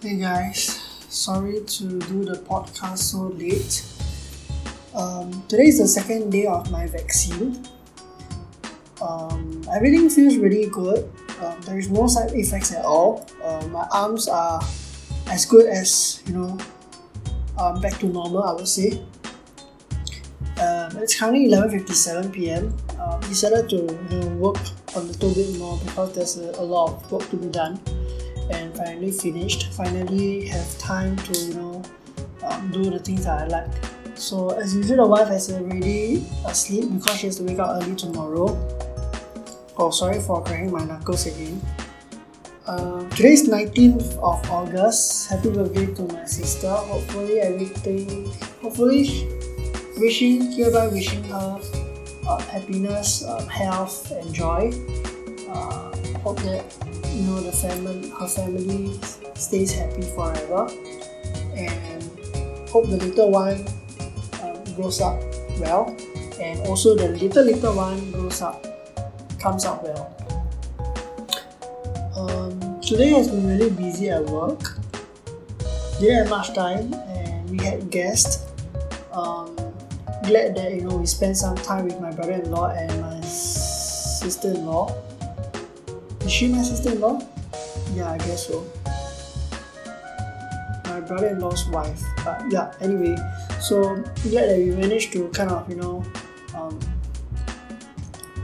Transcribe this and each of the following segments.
Hey guys, sorry to do the podcast so late. Um, today is the second day of my vaccine. Um, everything feels really good. Um, there is no side effects at all. Uh, my arms are as good as you know, um, back to normal. I would say. Um, it's currently 11:57 p.m. Um, decided to you know, work a little bit more because there's a, a lot of work to be done and finally finished. Finally have time to you know um, do the things that I like. So as usual the wife is already asleep because she has to wake up early tomorrow. Oh sorry for cracking my knuckles again. Uh, today is 19th of August. Happy birthday to my sister. Hopefully everything hopefully wishing hereby wishing her uh, happiness uh, health and joy. Uh, hope that you know the family her family stays happy forever. And hope the little one um, grows up well. And also the little little one grows up comes out well. Um, today has been really busy at work. Didn't have much time and we had guests. Um, glad that you know we spent some time with my brother-in-law and my sister-in-law is she my sister-in-law? Yeah, I guess so. My brother-in-law's wife. But yeah, anyway, so glad that we managed to kind of, you know, um,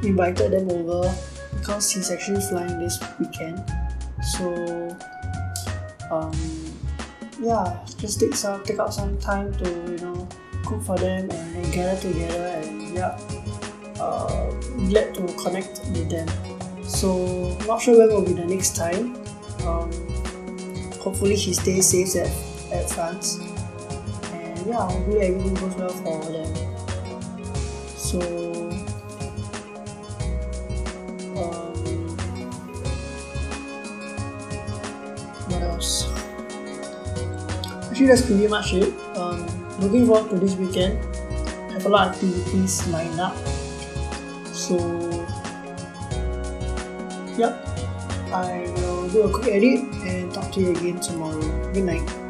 invited them over because he's actually flying this weekend. So um, yeah, just take some take out some time to, you know, cook for them and, gather together and yeah. Uh, glad to connect with them. So not sure when will be the next time. Um, hopefully she stays safe at, at France. And yeah, hopefully everything goes well for them. So um, what else? Actually that's pretty much it. Um, looking forward to this weekend. Have a lot of activities lined up. So Yep. I will do a quick edit and talk to you again tomorrow. Good night.